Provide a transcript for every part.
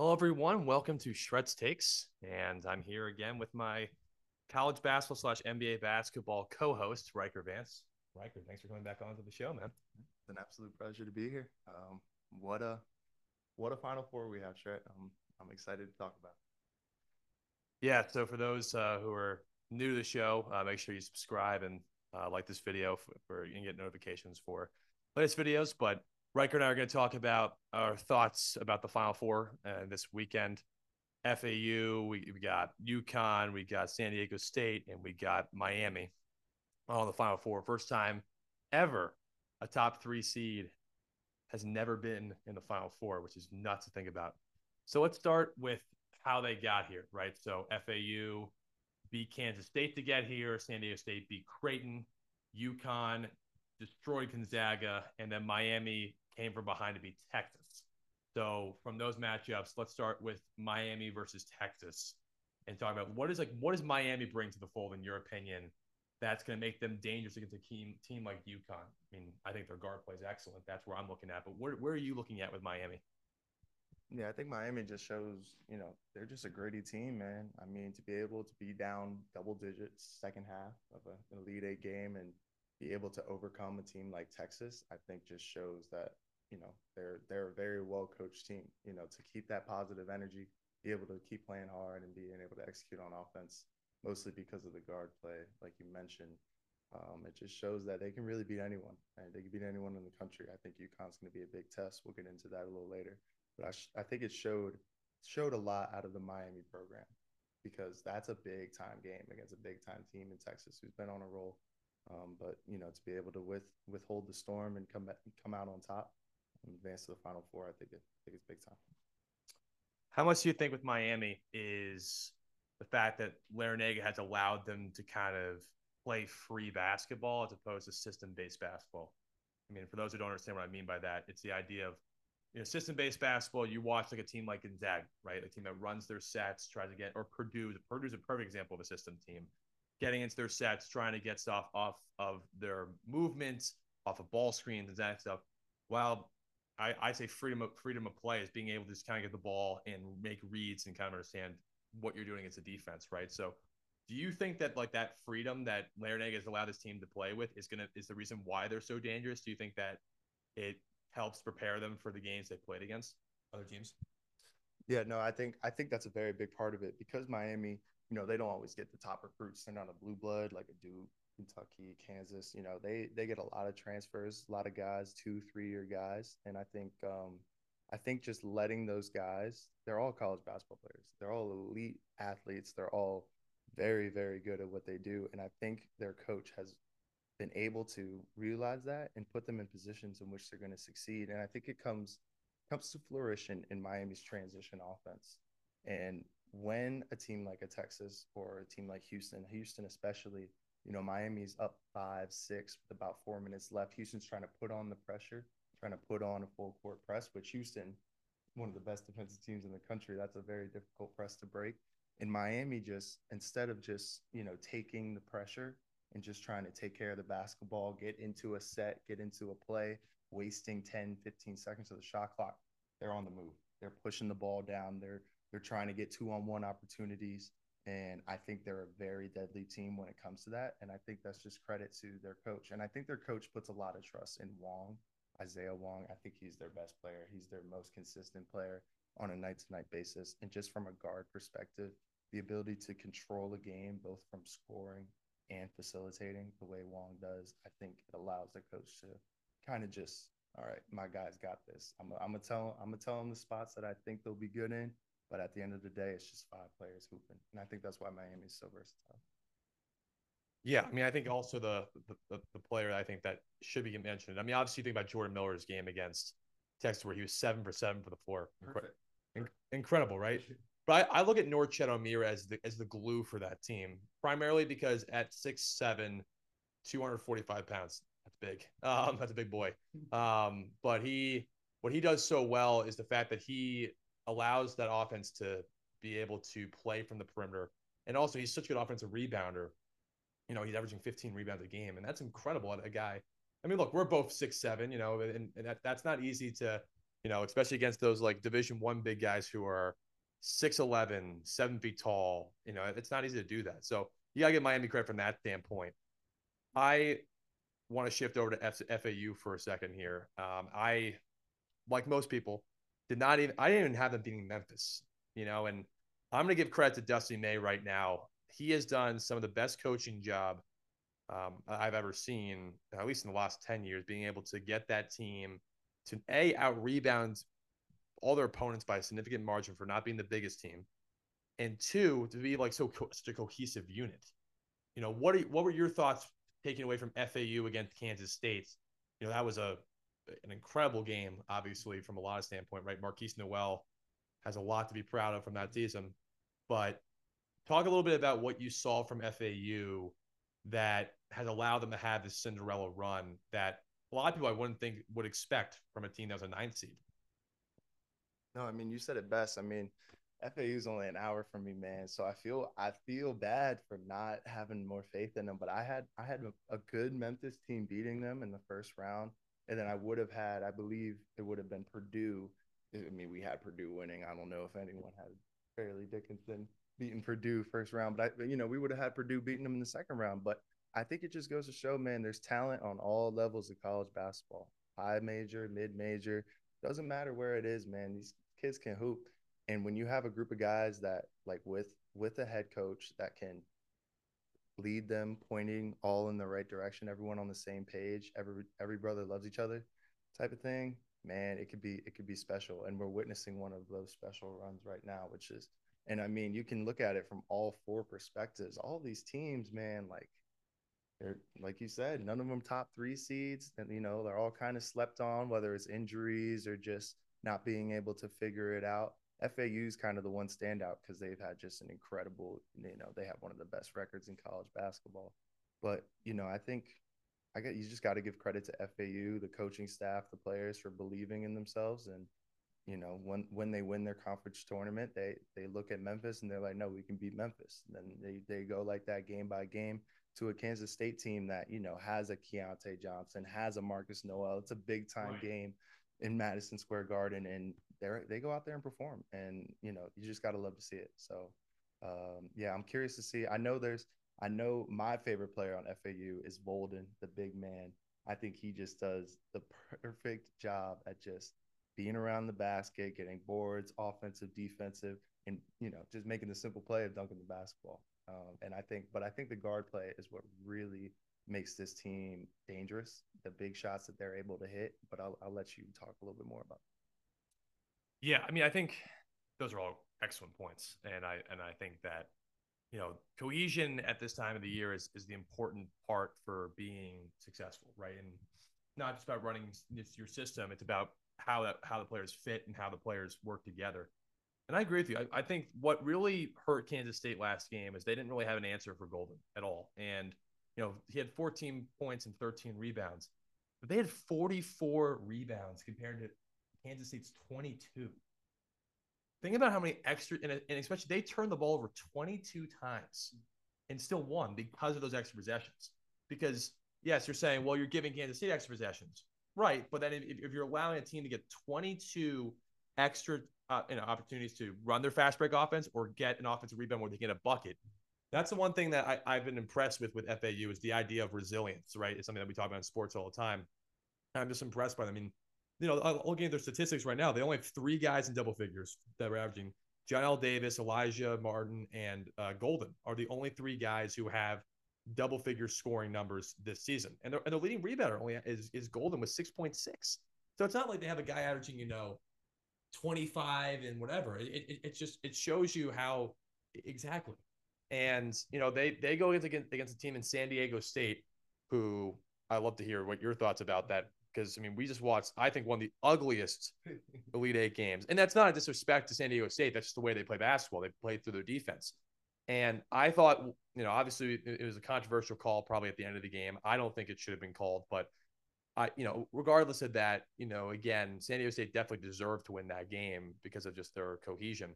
Hello, everyone. Welcome to Schrett's Takes, and I'm here again with my college basketball slash NBA basketball co-host Ryker Vance. Ryker, thanks for coming back onto the show, man. It's an absolute pleasure to be here. Um, what a what a Final Four we have, Schrett. Um, I'm excited to talk about. Yeah. So for those uh, who are new to the show, uh, make sure you subscribe and uh, like this video for, for you can get notifications for latest videos. But Ryker and I are going to talk about our thoughts about the Final Four uh, this weekend. FAU, we, we got UConn, we got San Diego State, and we got Miami on the Final Four. First time ever a top three seed has never been in the Final Four, which is nuts to think about. So let's start with how they got here, right? So FAU beat Kansas State to get here, San Diego State beat Creighton, UConn destroyed Gonzaga, and then Miami came from behind to beat Texas. So from those matchups, let's start with Miami versus Texas and talk about what is like what does Miami bring to the fold in your opinion that's going to make them dangerous against a team team like UConn. I mean, I think their guard play is excellent. That's where I'm looking at. But where where are you looking at with Miami? Yeah, I think Miami just shows, you know, they're just a gritty team, man. I mean, to be able to be down double digits second half of a, an Elite Eight game and be able to overcome a team like Texas, I think just shows that you know they're they're a very well coached team. You know, to keep that positive energy, be able to keep playing hard and being able to execute on offense, mostly because of the guard play, like you mentioned. Um, it just shows that they can really beat anyone, and they can beat anyone in the country. I think UConn's going to be a big test. We'll get into that a little later, but I, sh- I think it showed showed a lot out of the Miami program because that's a big time game against a big time team in Texas who's been on a roll. Um, but you know, to be able to with withhold the storm and come back, come out on top, and advance to the Final Four, I think it, I think it's big time. How much do you think with Miami is the fact that Larranaga has allowed them to kind of play free basketball as opposed to system based basketball? I mean, for those who don't understand what I mean by that, it's the idea of you know, system based basketball, you watch like a team like Gonzaga, right? A team that runs their sets, tries to get, or Purdue. Purdue's a perfect example of a system team, getting into their sets, trying to get stuff off of their movements, off of ball screens and that stuff. While I, I say freedom of freedom of play is being able to just kind of get the ball and make reads and kind of understand what you're doing as a defense, right? So, do you think that like that freedom that Larranaga has allowed his team to play with is gonna is the reason why they're so dangerous? Do you think that it helps prepare them for the games they played against other teams? Yeah, no, I think I think that's a very big part of it because Miami, you know, they don't always get the top recruits. They're not a blue blood like a Duke, Kentucky, Kansas, you know, they they get a lot of transfers, a lot of guys, two, three year guys, and I think um, I think just letting those guys, they're all college basketball players, they're all elite athletes, they're all very very good at what they do, and I think their coach has been able to realize that and put them in positions in which they're going to succeed, and I think it comes comes to fruition in Miami's transition offense, and when a team like a Texas or a team like Houston, Houston especially you know, Miami's up five, six with about four minutes left. Houston's trying to put on the pressure, trying to put on a full court press, which Houston, one of the best defensive teams in the country, that's a very difficult press to break. And Miami just, instead of just, you know, taking the pressure and just trying to take care of the basketball, get into a set, get into a play, wasting 10, 15 seconds of the shot clock, they're on the move. They're pushing the ball down. They're they're trying to get two on one opportunities. And I think they're a very deadly team when it comes to that. And I think that's just credit to their coach. And I think their coach puts a lot of trust in Wong, Isaiah Wong. I think he's their best player. He's their most consistent player on a night to night basis. And just from a guard perspective, the ability to control a game, both from scoring and facilitating the way Wong does, I think it allows the coach to kind of just, all right, my guys got this. I'm, gonna tell I'm gonna tell them the spots that I think they'll be good in, but at the end of the day, it's just five players hooping, and I think that's why Miami is so versatile. Yeah, I mean, I think also the, the the player I think that should be mentioned. I mean, obviously, you think about Jordan Miller's game against Texas, where he was seven for seven for the floor. Perfect. incredible, right? But I, I, look at Norchad Omier as the as the glue for that team, primarily because at six seven, 245 pounds, that's big. Um, that's a big boy. Um, but he what he does so well is the fact that he allows that offense to be able to play from the perimeter. And also, he's such a good offensive rebounder. You know, he's averaging 15 rebounds a game, and that's incredible. A guy. I mean, look, we're both six seven. You know, and, and that, that's not easy to you know, especially against those like Division One big guys who are 6'11, seven feet tall. You know, it's not easy to do that. So you gotta give Miami credit from that standpoint. I want to shift over to F- FAU for a second here. Um, I, like most people, did not even I didn't even have them beating Memphis. You know, and I'm gonna give credit to Dusty May right now. He has done some of the best coaching job um, I've ever seen, at least in the last 10 years, being able to get that team to A, out rebound all their opponents by a significant margin for not being the biggest team, and two, to be like so co- such a cohesive unit. You know, what are, what were your thoughts taking away from FAU against Kansas State? You know, that was a an incredible game, obviously, from a lot of standpoint, right? Markquis Nowell has a lot to be proud of from that season. But talk a little bit about what you saw from FAU that has allowed them to have this Cinderella run that a lot of people I wouldn't think would expect from a team that was a ninth seed. No, I mean you said it best. I mean, FAU is only an hour from me, man. So I feel I feel bad for not having more faith in them. But I had I had a, a good Memphis team beating them in the first round, and then I would have had I believe it would have been Purdue. I mean, we had Purdue winning. I don't know if anyone had Fairleigh Dickinson beating Purdue first round, but I, you know, we would have had Purdue beating them in the second round. But I think it just goes to show, man, there's talent on all levels of college basketball. High major, mid major, doesn't matter where it is, man. These kids can hoop. And when you have a group of guys that like with with a head coach that can lead them pointing all in the right direction, everyone on the same page, every every brother loves each other type of thing, man, it could be it could be special. And we're witnessing one of those special runs right now, which is and I mean, you can look at it from all four perspectives. All these teams, man, like they're like you said, none of them top three seeds. And you know, they're all kind of slept on, whether it's injuries or just not being able to figure it out. FAU is kind of the one standout because they've had just an incredible, you know, they have one of the best records in college basketball. But you know, I think I got you just got to give credit to FAU, the coaching staff, the players for believing in themselves and you know when when they win their conference tournament they they look at memphis and they're like no we can beat memphis and then they, they go like that game by game to a kansas state team that you know has a Keyontae johnson has a Markquis Nowell it's a big time right. game in madison square garden and they they go out there and perform and you know you just got to love to see it so um, yeah i'm curious to see i know there's i know my favorite player on fau is Goldin the big man i think he just does the perfect job at just being around the basket, getting boards, offensive, defensive, and you know just making the simple play of dunking the basketball. Um, and I think, but I think the guard play is what really makes this team dangerous. The big shots that they're able to hit. But I'll, I'll let you talk a little bit more about. Yeah, I mean, I think those are all excellent points, and I and I think that you know cohesion at this time of the year is is the important part for being successful, right? And not just about running your system; it's about how that how the players fit and how the players work together. And I agree with you. I, I, think what really hurt Kansas State last game is they didn't really have an answer for Goldin at all. And you know, he had 14 points and 13 rebounds, but they had 44 rebounds compared to Kansas State's 22. Think about how many extra, and, especially they turned the ball over 22 times and still won because of those extra possessions. Because yes, you're saying, well, you're giving Kansas State extra possessions. Right, but then if, if you're allowing a team to get 22 extra uh, you know, opportunities to run their fast break offense or get an offensive rebound where they get a bucket, that's the one thing that I, have been impressed with with FAU is the idea of resilience. Right, it's something that we talk about in sports all the time. I'm just impressed by them. I mean, you know, looking at their statistics right now, they only have three guys in double figures that are averaging. Johnell Davis, Alijah Martin, and uh, Goldin are the only three guys who have double figure scoring numbers this season. And, and the leading rebounder only is, is Goldin with 6.6. So it's not like they have a guy averaging, you know, 25 and whatever. It, it, it just, it shows you how exactly. And, you know, they, they go against, against a team in San Diego State who I love to hear what your thoughts about that. Because, I mean, we just watched, I think, one of the ugliest Elite Eight games. And that's not a disrespect to San Diego State. That's just the way they play basketball. They play through their defense. And I thought, you know, obviously it was a controversial call probably at the end of the game. I don't think it should have been called, but I, you know, regardless of that, you know, again, San Diego State definitely deserved to win that game because of just their cohesion.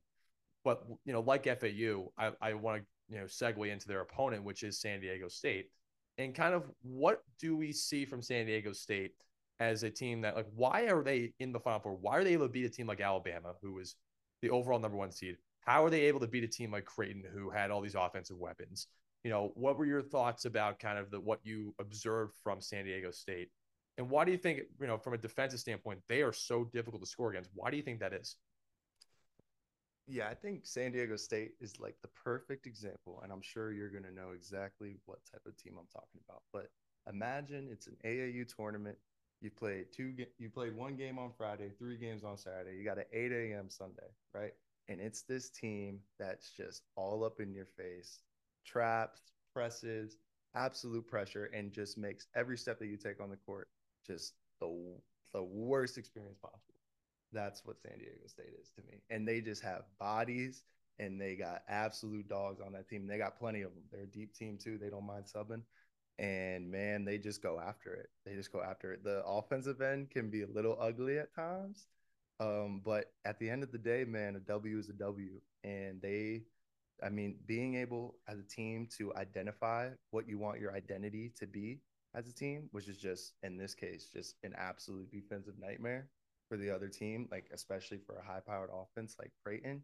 But you know, like FAU, I, I want to you know segue into their opponent, which is San Diego State, and kind of what do we see from San Diego State as a team that like why are they in the final four? Why are they able to beat a team like Alabama, who was the overall number one seed? How are they able to beat a team like Creighton, who had all these offensive weapons? You know, what were your thoughts about kind of the what you observed from San Diego State? And why do you think, you know, from a defensive standpoint, they are so difficult to score against? Why do you think that is? Yeah, I think San Diego State is like the perfect example, and I'm sure you're going to know exactly what type of team I'm talking about. But imagine it's an AAU tournament. You played two, you played one game on Friday, three games on Saturday. You got an 8 a.m. Sunday, right? And it's this team that's just all up in your face, traps, presses, absolute pressure, and just makes every step that you take on the court just the the worst experience possible. That's what San Diego State is to me. And they just have bodies and they got absolute dogs on that team. They got plenty of them. They're a deep team too. They don't mind subbing. And man, they just go after it. They just go after it. The offensive end can be a little ugly at times. Um, but at the end of the day, man, a W is a W. And they, I mean, being able as a team to identify what you want your identity to be as a team, which is just in this case, just an absolute defensive nightmare for the other team, like especially for a high powered offense like Creighton,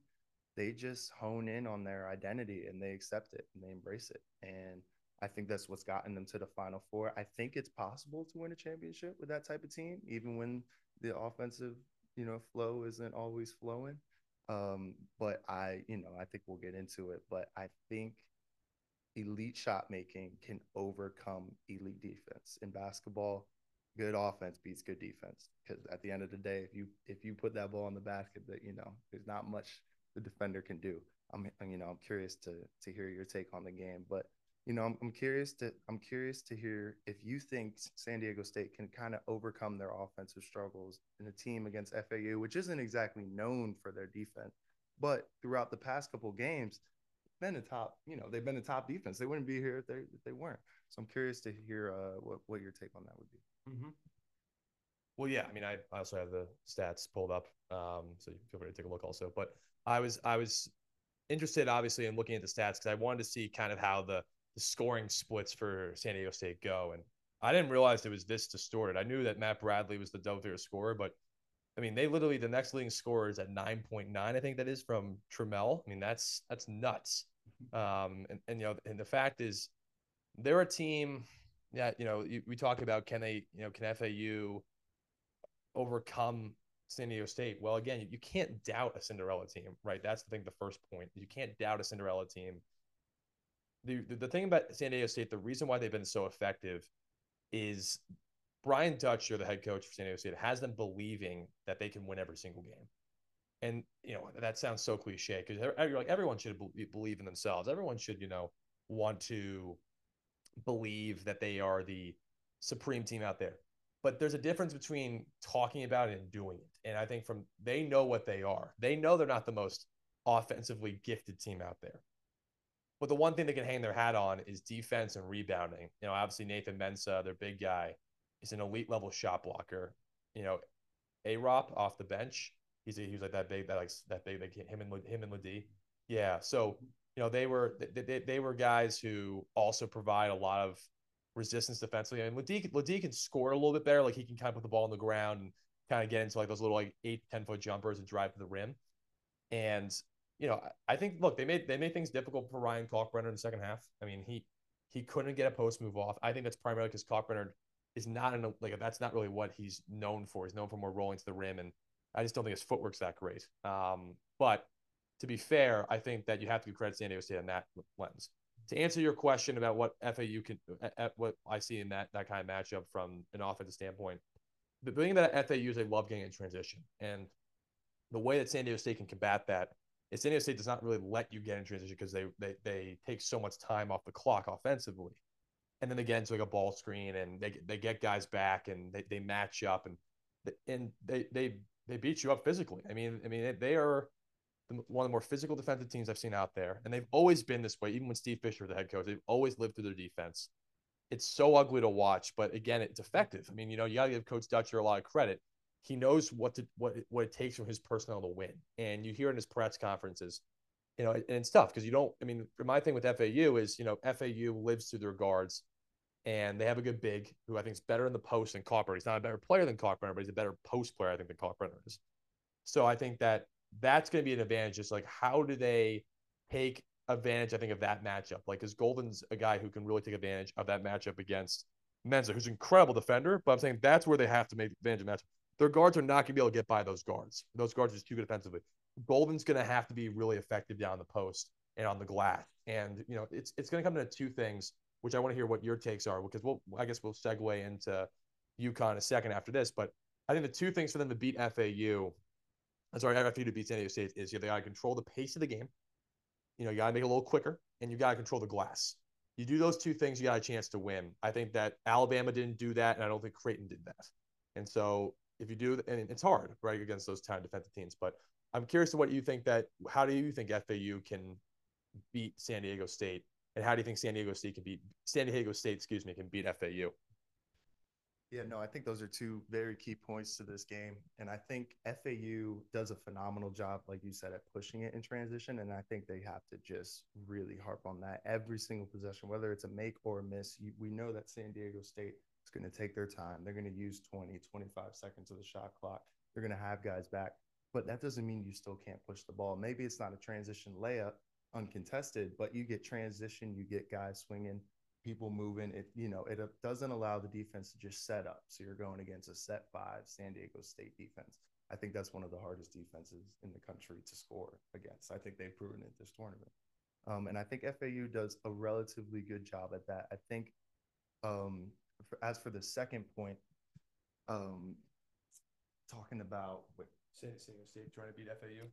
they just hone in on their identity and they accept it and they embrace it. And I think that's what's gotten them to the final four. I think it's possible to win a championship with that type of team, even when the offensive, you know, flow isn't always flowing. Um, but I, you know, I think we'll get into it. But I think elite shot making can overcome elite defense in basketball good offense beats good defense because at the end of the day if you if you put that ball in the basket that you know there's not much the defender can do i'm you know i'm curious to to hear your take on the game but you know I'm, I'm curious to i'm curious to hear if you think san diego state can kind of overcome their offensive struggles in a team against fau which isn't exactly known for their defense but throughout the past couple games been a top you know they've been a top defense they wouldn't be here if they if they weren't so i'm curious to hear uh, what what your take on that would be Mm-hmm. Well, yeah. I mean, I I also have the stats pulled up, um, so you feel free to take a look also. But I was I was interested, obviously, in looking at the stats because I wanted to see kind of how the the scoring splits for San Diego State go, and I didn't realize it was this distorted. I knew that Matt Bradley was the double figure scorer, but I mean, they literally the next leading scorer is at nine point nine. I think that is from Trammell. I mean, that's that's nuts. Mm-hmm. Um, and, and you know, and the fact is, they're a team yeah, you know, we talk about can they, you know, can FAU overcome San Diego State? Well, again, you can't doubt a Cinderella team, right? That's the thing. The first point you can't doubt a Cinderella team. The, the thing about San Diego State, the reason why they've been so effective, is Brian Dutcher, the head coach for San Diego State, has them believing that they can win every single game. And you know that sounds so cliche because you're like everyone should believe in themselves. Everyone should, you know, want to believe that they are the supreme team out there. But there's a difference between talking about it and doing it. And I think from they know what they are. They know they're not the most offensively gifted team out there. But the one thing they can hang their hat on is defense and rebounding. You know, obviously Nathan Mensah, their big guy, is an elite level shot blocker. You know, Arop off the bench, he's a, he was like that big, that like that big, like him and him and LeDee. Yeah, so you know, they were they, they, they were guys who also provide a lot of resistance defensively. I mean, LeDee can score a little bit better. Like he can kind of put the ball on the ground and kind of get into like those little like eight, 10 foot jumpers and drive to the rim. And, you know, I think, look, they made, they made things difficult for Ryan Kalkbrenner in the second half. I mean, he, he couldn't get a post move off. I think that's primarily because Kalkbrenner is not in a, like, that's not really what he's known for. He's known for more rolling to the rim. And I just don't think his footwork's that great. Um, but to be fair, I think that you have to give credit to San Diego State on that lens. To answer your question about what FAU can, what I see in that that kind of matchup from an offensive standpoint, the thing about FAU is they love getting in transition, and the way that San Diego State can combat that is San State does not really let you get in transition because they they they take so much time off the clock offensively, and then again, it's like a ball screen and they they get guys back and they, they match up and and they they they beat you up physically. I mean I mean they are one of the more physical defensive teams I've seen out there. And they've always been this way, even when Steve Fisher, was the head coach, they've always lived through their defense. It's so ugly to watch, but again, it's effective. I mean, you know, you got to give Coach Dutcher a lot of credit. He knows what to what what it takes from his personnel to win, and you hear in his press conferences, you know, and it's tough because you don't. I mean, my thing with FAU is, you know, FAU lives through their guards. and they have a good big who I think is better in the post than Kalkbrenner. He's not a better player than Kalkbrenner, but he's a better post player, I think, than Kalkbrenner is. So I think that that's going to be an advantage. Just like how do they take advantage, I think, of that matchup? Like, is Goldin's a guy who can really take advantage of that matchup against Mensah, who's an incredible defender, but I'm saying that's where they have to make advantage of matchup. Their guards are not going to be able to get by those guards. Those guards are just too good defensively. Goldin's going to have to be really effective down the post and on the glass. And you know, it's it's going to come to two things, which I want to hear what your takes are, because we'll I guess we'll segue into UConn a second after this. But I think the two things for them to beat FAU, I'm sorry, FAU to beat San Diego State is you got to control the pace of the game. You know, you got to make it a little quicker, and you got to control the glass. You do those two things, you got a chance to win. I think that Alabama didn't do that, and I don't think Creighton did that. And so if you do, and it's hard, right, against those time defensive teams. But I'm curious to what you think that how do you think FAU can beat San Diego State, and how do you think San Diego State can beat San Diego State, excuse me, can beat FAU? Yeah, no, I think those are two very key points to this game. And I think FAU does a phenomenal job, like you said, at pushing it in transition. And I think they have to just really harp on that every single possession, whether it's a make or a miss. You, we know that San Diego State is going to take their time. They're going to use 20, 25 seconds of the shot clock. They're going to have guys back. But that doesn't mean you still can't push the ball. Maybe it's not a transition layup uncontested, but you get transition, you get guys swinging people moving. It you know it uh, doesn't allow the defense to just set up. So you're going against a set five San Diego State defense. I think that's one of the hardest defenses in the country to score against. I think they've proven it this tournament. Um, and I think FAU does a relatively good job at that. I think, um, as for the second point, um, talking about what San Diego State trying to beat FAU.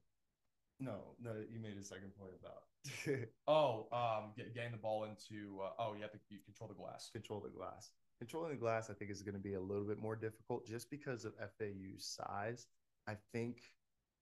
No, no, you made a second point about. oh, um, get, getting the ball into. Uh, oh, you have to you control the glass. Control the glass. Controlling the glass, I think, is going to be a little bit more difficult just because of FAU's size. I think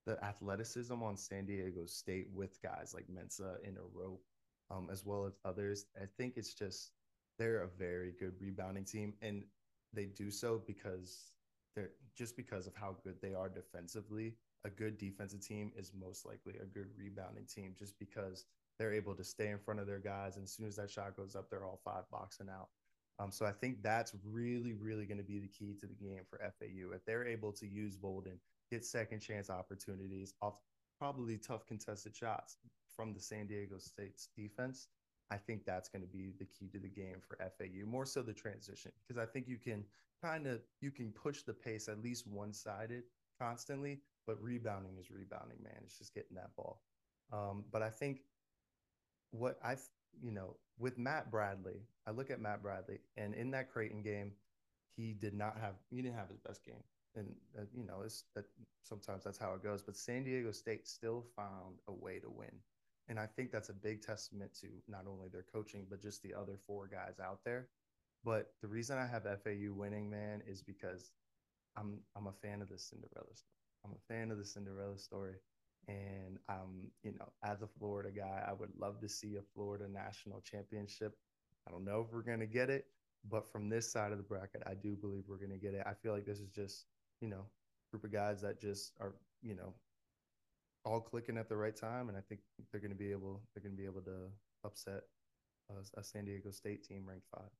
the athleticism on San Diego State with guys like Mensah in a rope, um, as well as others, I think it's just they're a very good rebounding team, and they do so because they're just because of how good they are defensively a good defensive team is most likely a good rebounding team just because they're able to stay in front of their guys. And as soon as that shot goes up, they're all five boxing out. Um, so I think that's really, really going to be the key to the game for FAU. If they're able to use Goldin, get second chance opportunities off probably tough contested shots from the San Diego State's defense, I think that's going to be the key to the game for FAU. More so the transition, because I think you can kind of you can push the pace at least one sided constantly, but rebounding is rebounding, man. It's just getting that ball. Um, but I think what I, you know, with Matt Bradley, I look at Matt Bradley, and in that Creighton game, he did not have, he didn't have his best game, and uh, you know, it's that sometimes that's how it goes. But San Diego State still found a way to win, and I think that's a big testament to not only their coaching but just the other four guys out there. But the reason I have FAU winning, man, is because I'm I'm a fan of the Cinderella story. I'm a fan of the Cinderella story. And um, you know, as a Florida guy, I would love to see a Florida national championship. I don't know if we're gonna get it, but from this side of the bracket, I do believe we're gonna get it. I feel like this is just, you know, group of guys that just are, you know, all clicking at the right time, and I think they're gonna be able they're gonna be able to upset a, a San Diego State team ranked five.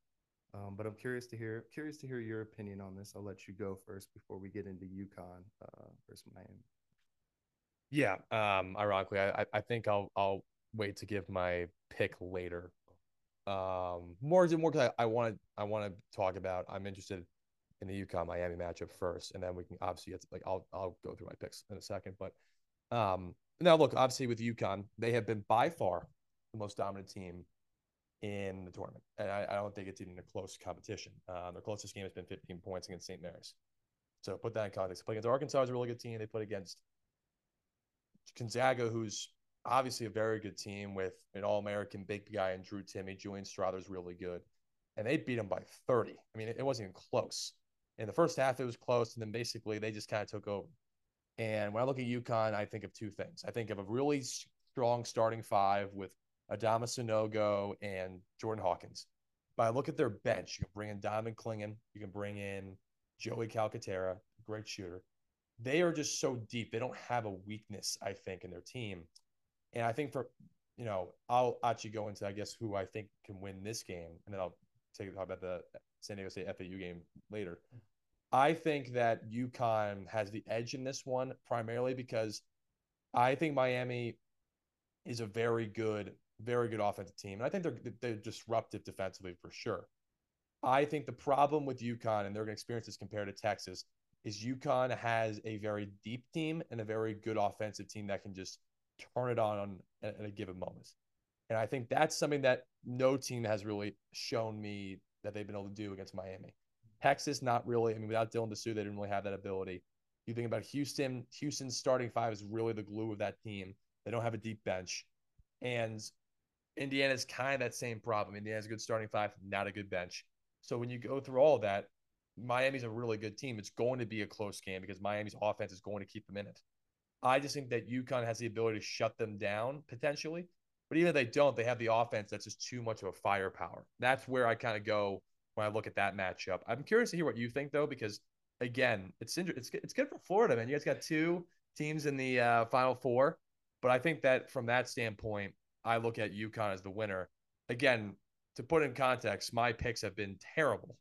Um, but I'm curious to hear curious to hear your opinion on this. I'll let you go first before we get into UConn uh, versus Miami. Yeah. Um, ironically, I, I think I'll I'll wait to give my pick later. Um, more is it more because I want to I want to talk about. I'm interested in the UConn Miami matchup first, and then we can obviously get to, like I'll I'll go through my picks in a second. But um, now look, obviously with UConn, they have been by far the most dominant team in the tournament. And I, I don't think it's even a close competition. Uh, their closest game has been 15 points against St. Mary's. So put that in context. Play against Arkansas is a really good team. They put against Gonzaga, who's obviously a very good team with an All-American big guy and Drew Timme. Julian Strawther's really good, and they beat them by 30. I mean, it, it wasn't even close. In the first half, it was close, and then basically they just kind of took over. And when I look at UConn, I think of two things. I think of a really strong starting five with Adama Sanogo, and Jordan Hawkins. But I look at their bench. You can bring in Donovan Clingan. You can bring in Joey Calcaterra, great shooter. They are just so deep. They don't have a weakness, I think, in their team. And I think for, you know, I'll actually go into, I guess, who I think can win this game. And then I'll take talk about the San Diego State FAU game later. I think that UConn has the edge in this one primarily because I think Miami is a very good, very good offensive team, and I think they're they're disruptive defensively for sure. I think the problem with UConn, and they're going to experience this compared to Texas, is UConn has a very deep team and a very good offensive team that can just turn it on at, a given moment. And I think that's something that no team has really shown me that they've been able to do against Miami. Texas, not really. I mean, without Dylan Disu, they didn't really have that ability. You think about Houston, Houston's starting five is really the glue of that team. They don't have a deep bench. And Indiana's kind of that same problem. Indiana's a good starting five, not a good bench. So when you go through all that, Miami's a really good team. It's going to be a close game because Miami's offense is going to keep them in it. I just think that UConn has the ability to shut them down potentially. But even if they don't, they have the offense that's just too much of a firepower. That's where I kind of go when I look at that matchup. I'm curious to hear what you think though, because again, it's it's it's good for Florida, man. You guys got two teams in the uh, Final Four, but I think that from that standpoint, I look at UConn as the winner. Again, to put in context, my picks have been terrible,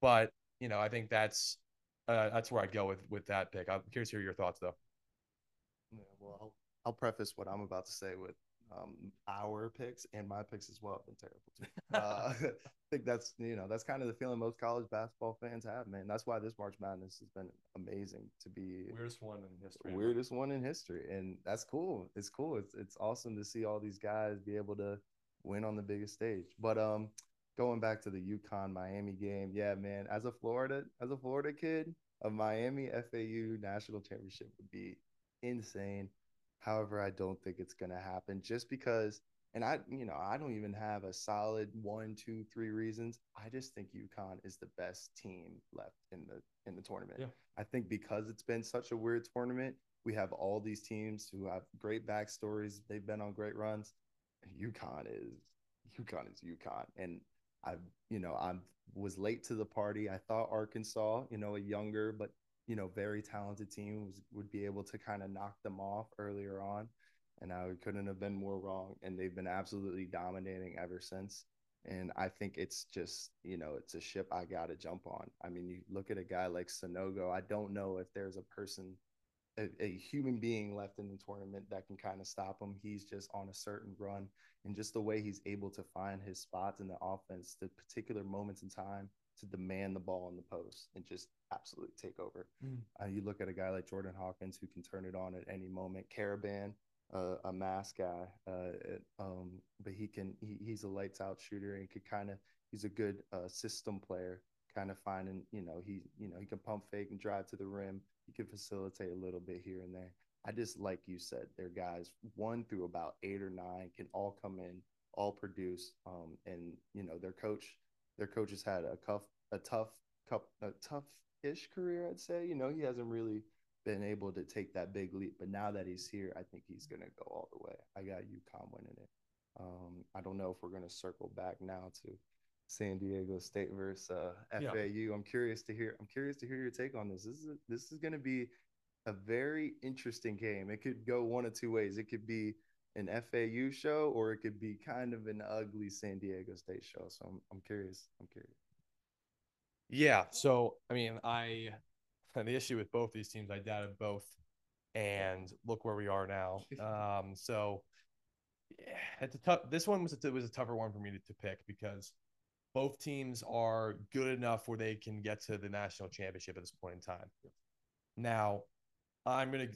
but you know I think that's uh, that's where I go with with that pick. I'm curious to hear your thoughts though. Yeah, well, I'll, I'll preface what I'm about to say with um, our picks and my picks as well have been terrible too. Uh, I think that's you know that's kind of the feeling most college basketball fans have, man. That's why this March Madness has been amazing to be weirdest one in history. Weirdest one in history, and that's cool. It's cool. It's it's awesome to see all these guys be able to win on the biggest stage. But um, going back to the UConn Miami game, yeah, man. As a Florida as a Florida kid, a Miami FAU national championship would be insane. However, I don't think it's going to happen just because, and I, you know, I don't even have a solid one, two, three reasons. I just think UConn is the best team left in the in the tournament. Yeah. I think because it's been such a weird tournament, we have all these teams who have great backstories. They've been on great runs. UConn is UConn is UConn, and I, you know, I was late to the party. I thought Arkansas, you know, a younger but you know, very talented team was, would be able to kind of knock them off earlier on. And I couldn't have been more wrong. And they've been absolutely dominating ever since. And I think it's just, you know, it's a ship I got to jump on. I mean, you look at a guy like Sanogo, I don't know if there's a person, a, a human being left in the tournament that can kind of stop him. He's just on a certain run. And just the way he's able to find his spots in the offense, the particular moments in time to demand the ball in the post and just absolutely take over. Mm. Uh, you look at a guy like Jordan Hawkins who can turn it on at any moment. Karaban, uh, a mass guy, uh, um, but he can he, he's a lights out shooter and could kind of he's a good uh, system player. Kind of finding you know he you know he can pump fake and drive to the rim. He can facilitate a little bit here and there. I just like you said, their guys one through about eight or nine can all come in, all produce, um, and you know their coach their coach has had a tough, a tough, a tough-ish career. I'd say. You know, he hasn't really been able to take that big leap, but now that he's here, I think he's gonna go all the way. I got UConn winning it. Um, I don't know if we're gonna circle back now to San Diego State versus uh, FAU. Yeah. I'm curious to hear. I'm curious to hear your take on this. This is a, this is going to be a very interesting game. It could go one of two ways. It could be an FAU show or it could be kind of an ugly San Diego State show. So I'm, I'm curious. I'm curious. Yeah. So, I mean, I, the issue with both these teams, I doubted both. And look where we are now. Um, so, yeah, it's a tough. This one was a, was a tougher one for me to, to pick because both teams are good enough where they can get to the national championship at this point in time. Now, I'm gonna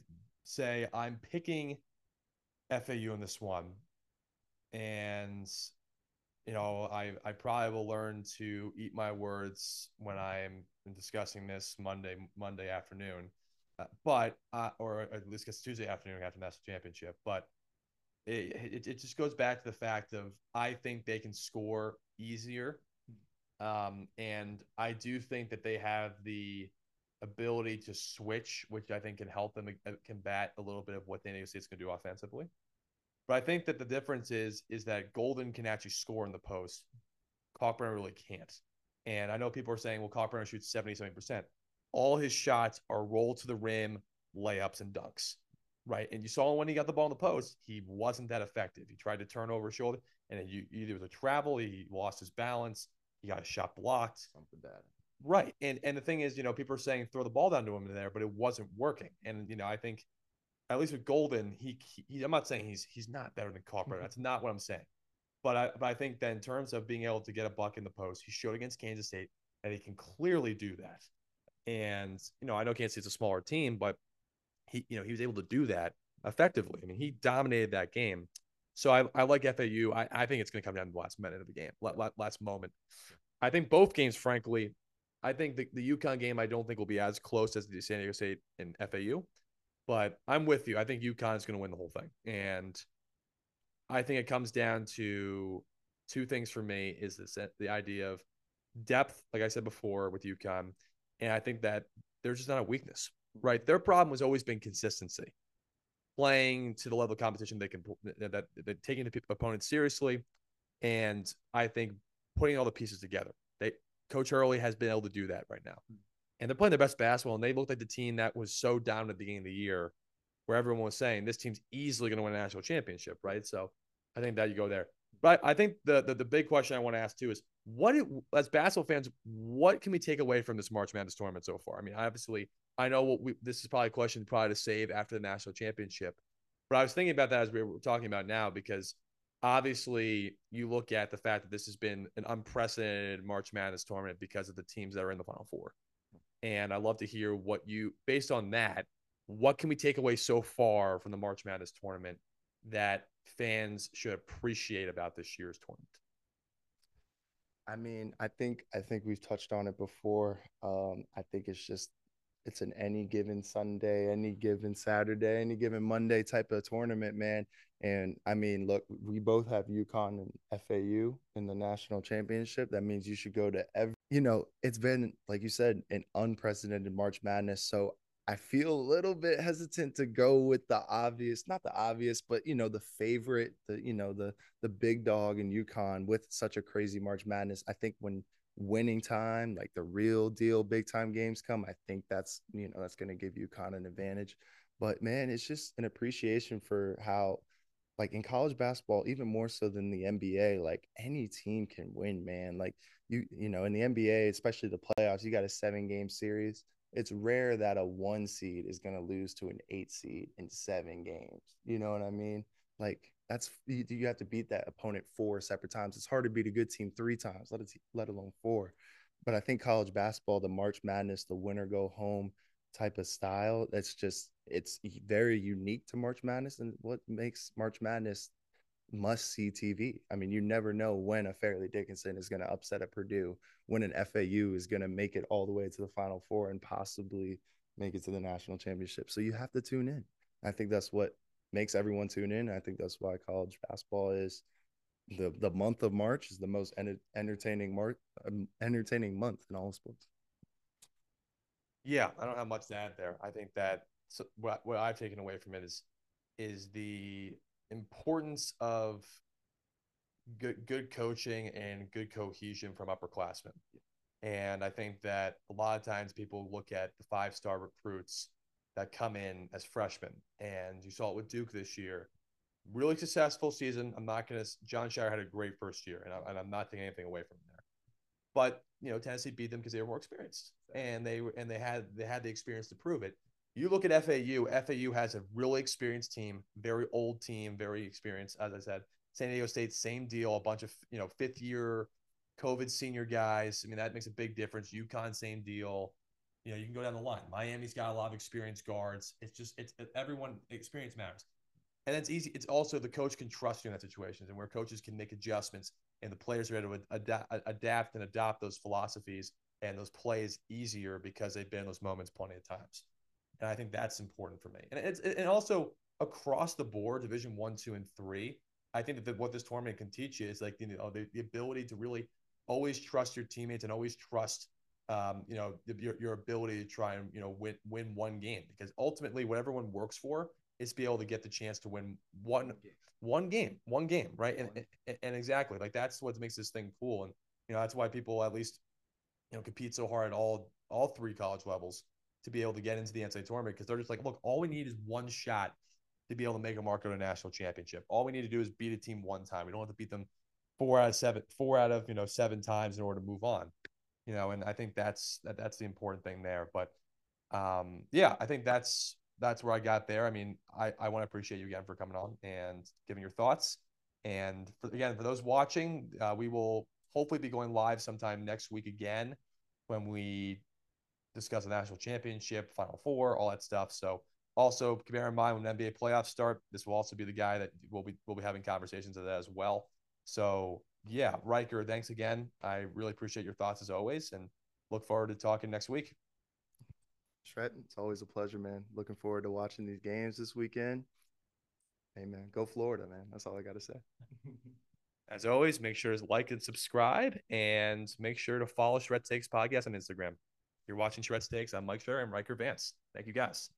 say I'm picking FAU in this one. And you know, I I probably will learn to eat my words when I'm discussing this Monday Monday afternoon, uh, but uh, or at least it's Tuesday afternoon after national championship. But it, it it just goes back to the fact of I think they can score easier, um, and I do think that they have the ability to switch, which I think can help them uh, combat a little bit of what the United States can do offensively. But I think that the difference is is that Goldin can actually score in the post. Kalkbrenner really can't. And I know people are saying, well, Kalkbrenner shoots 77%. All his shots are roll to the rim, layups, and dunks. Right. And you saw when he got the ball in the post, he wasn't that effective. He tried to turn over his shoulder, and you, either was a travel, he lost his balance. he got a shot blocked. Something bad. Right. And and the thing is, you know, people are saying throw the ball down to him in there, but it wasn't working. And you know, I think at least with Goldin, he, he I'm not saying he's he's not better than Kalkbrenner. Mm-hmm. That's not what I'm saying. But I but I think that in terms of being able to get a buck in the post, he showed against Kansas State that he can clearly do that. And you know, I know Kansas State's a smaller team, but he you know he was able to do that effectively. I mean, he dominated that game. So I, I like FAU. I, I think it's going to come down to the last minute of the game, last moment. I think both games, frankly, I think the, the UConn game, I don't think will be as close as the San Diego State and FAU, but I'm with you. I think UConn is going to win the whole thing. And I think it comes down to two things for me is this uh, the idea of depth, like I said before with UConn. And I think that there's just not a weakness, right? Their problem has always been consistency playing to the level of competition they can that they're taking the opponents seriously, and I think putting all the pieces together. Coach Hurley has been able to do that right now, and they're playing their best basketball. And they looked like the team that was so down at the beginning of the year, where everyone was saying this team's easily going to win a national championship, right? So I think that you go there. But I think the, the, the big question I want to ask too is what it, as basketball fans, what can we take away from this March Madness tournament so far? I mean, obviously, I know what we this is probably a question probably to save after the national championship. But I was thinking about that as we were talking about now because obviously you look at the fact that this has been an unprecedented March Madness tournament because of the teams that are in the Final Four. And I'd love to hear what you, based on that, what can we take away so far from the March Madness tournament that fans should appreciate about this year's tournament? I mean, I think I think we've touched on it before. Um, I think it's just it's an any given Sunday, any given Saturday, any given Monday type of tournament, man. And I mean, look, we both have UConn and FAU in the national championship. That means you should go to every, you know, it's been, like you said, an unprecedented March Madness. So I feel a little bit hesitant to go with the obvious, not the obvious, but you know, the favorite, the you know, the the big dog in UConn with such a crazy March Madness. I think when winning time, like the real deal big time games come, I think that's you know that's going to give of an advantage. But man, it's just an appreciation for how like in college basketball, even more so than the NBA, like any team can win, man. Like you, you know, in the NBA, especially the playoffs, you got a seven game series. It's rare that a one seed is going to lose to an eight seed in seven games. You know what I mean? Like that's you, you have to beat that opponent four separate times. It's hard to beat a good team three times, let it, let alone four. But I think college basketball, the March Madness, the winner go home type of style, that's just it's very unique to March Madness, and what makes March Madness must see TV. I mean, you never know when a Fairleigh Dickinson is going to upset a Purdue, when an FAU is going to make it all the way to the Final Four and possibly make it to the national championship. So you have to tune in. I think that's what makes everyone tune in. I think that's why college basketball is the the month of March is the most enter- entertaining mark um, entertaining month in all sports. Yeah, I don't have much to add there. I think that so what what I've taken away from it is is the importance of good good coaching and good cohesion from upperclassmen. And I think that a lot of times people look at the five star recruits that come in as freshmen. And you saw it with Duke this year. Really successful season. I'm not going to, Jon Scheyer had a great first year, and, I, and I'm not taking anything away from there. But, you know, Tennessee beat them because they were more experienced and they and they had, they had the experience to prove it. You look at FAU, FAU has a really experienced team, very old team, very experienced. As I said, San Diego State, same deal, a bunch of, you know, fifth year COVID senior guys. I mean, that makes a big difference. UConn, same deal. You know, you can go down the line. Miami's got a lot of experienced guards. It's just it's everyone experience matters. And it's easy. It's also the coach can trust you in that situations and where coaches can make adjustments and the players are able to adapt, adapt and adopt those philosophies and those plays easier because they've been in those moments plenty of times. And I think that's important for me. And it's and also across the board, Division One, Two, and Three. I think that what this tournament can teach you is like you know the, the ability to really always trust your teammates and always trust um, you know, your, your ability to try and, you know, win, win one game because ultimately what everyone works for is to be able to get the chance to win one, one game, one game. Right. And, and, and exactly like that's what makes this thing cool. And, you know, that's why people at least, you know, compete so hard at all, all three college levels to be able to get into the NCAA tournament because they're just like, look, all we need is one shot to be able to make a mark at a national championship. All we need to do is beat a team one time. We don't have to beat them four out of seven, four out of you know seven times in order to move on. You know, and I think that's that, that's the important thing there. But um, yeah, I think that's that's where I got there. I mean, I I want to appreciate you again for coming on and giving your thoughts. And for, again, for those watching, uh, we will hopefully be going live sometime next week again when we discuss the national championship, Final Four, all that stuff. So also bear in mind when NBA playoffs start, this will also be the guy that we'll be we'll be having conversations of that as well. So yeah, Ryker, thanks again. I really appreciate your thoughts as always, and look forward to talking next week. Schrett, it's always a pleasure, man. Looking forward to watching these games this weekend. Hey man, go Florida, man. That's all I got to say. As always, make sure to like and subscribe, and make sure to follow Schrett's Takes Podcast on Instagram. You're watching Schrett's Takes. I'm Mike Fair and Ryker Vance. Thank you, guys.